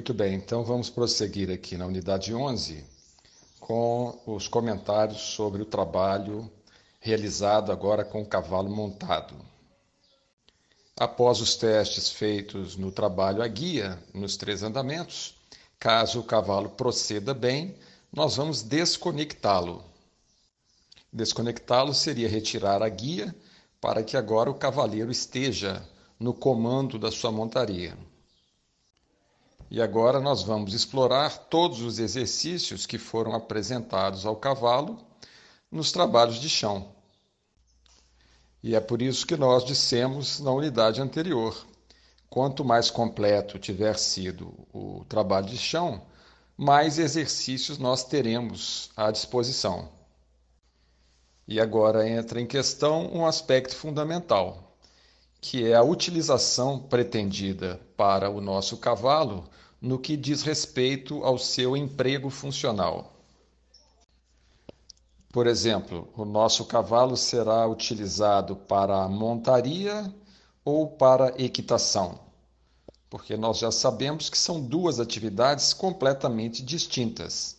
Muito bem, então vamos prosseguir aqui na unidade 11 com os comentários sobre o trabalho realizado agora com o cavalo montado. Após os testes feitos no trabalho à guia, nos três andamentos, caso o cavalo proceda bem, nós vamos desconectá-lo. Desconectá-lo seria retirar a guia para que agora o cavaleiro esteja no comando da sua montaria. E agora nós vamos explorar todos os exercícios que foram apresentados ao cavalo nos trabalhos de chão. E é por isso que nós dissemos na unidade anterior: quanto mais completo tiver sido o trabalho de chão, mais exercícios nós teremos à disposição. E agora entra em questão um aspecto fundamental, que é a utilização pretendida para o nosso cavalo no que diz respeito ao seu emprego funcional. Por exemplo, o nosso cavalo será utilizado para montaria ou para equitação, porque nós já sabemos que são duas atividades completamente distintas.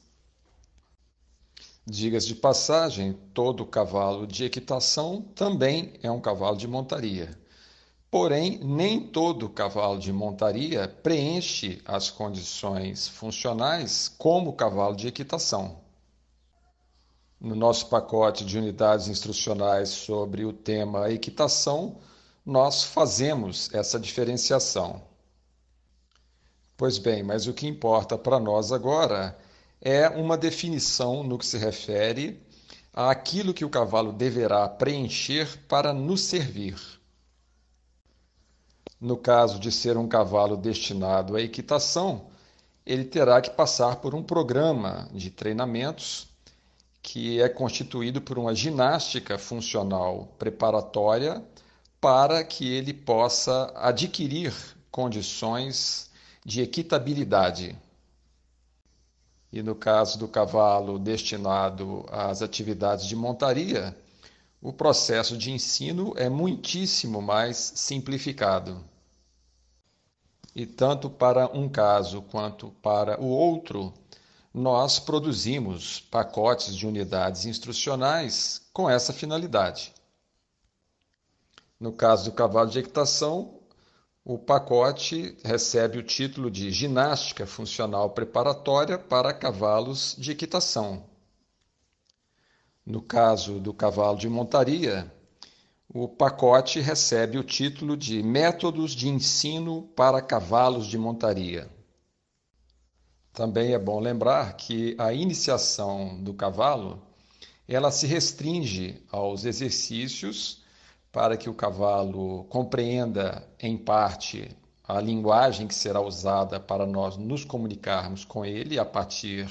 Digas de passagem, todo cavalo de equitação também é um cavalo de montaria. Porém, nem todo cavalo de montaria preenche as condições funcionais como cavalo de equitação. No nosso pacote de unidades instrucionais sobre o tema equitação, nós fazemos essa diferenciação. Pois bem, mas o que importa para nós agora é uma definição no que se refere àquilo que o cavalo deverá preencher para nos servir. No caso de ser um cavalo destinado à equitação, ele terá que passar por um programa de treinamentos que é constituído por uma ginástica funcional preparatória para que ele possa adquirir condições de equitabilidade. E no caso do cavalo destinado às atividades de montaria, o processo de ensino é muitíssimo mais simplificado. E tanto para um caso quanto para o outro, nós produzimos pacotes de unidades instrucionais com essa finalidade. No caso do cavalo de equitação, o pacote recebe o título de Ginástica Funcional Preparatória para Cavalos de Equitação. No caso do cavalo de montaria, o pacote recebe o título de Métodos de Ensino para Cavalos de Montaria. Também é bom lembrar que a iniciação do cavalo ela se restringe aos exercícios para que o cavalo compreenda em parte a linguagem que será usada para nós nos comunicarmos com ele a partir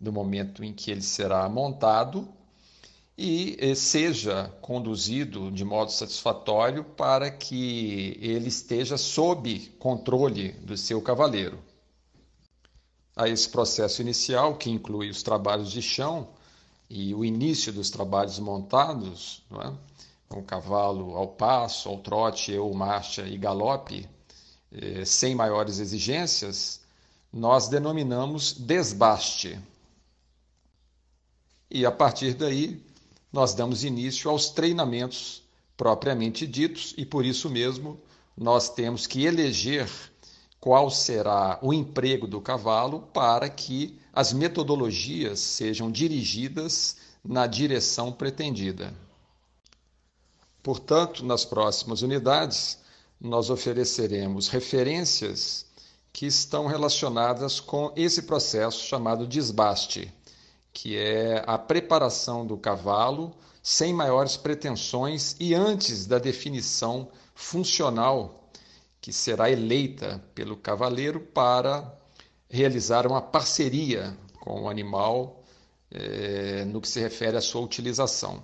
do momento em que ele será montado e eh, seja conduzido de modo satisfatório para que ele esteja sob controle do seu cavaleiro. A esse processo inicial, que inclui os trabalhos de chão e o início dos trabalhos montados, é? com o cavalo ao passo, ao trote, ou marcha e galope, eh, sem maiores exigências, nós denominamos desbaste. E a partir daí, nós damos início aos treinamentos propriamente ditos e por isso mesmo nós temos que eleger qual será o emprego do cavalo para que as metodologias sejam dirigidas na direção pretendida. Portanto, nas próximas unidades, nós ofereceremos referências que estão relacionadas com esse processo chamado desbaste que é a preparação do cavalo sem maiores pretensões e antes da definição funcional que será eleita pelo cavaleiro para realizar uma parceria com o animal eh, no que se refere à sua utilização.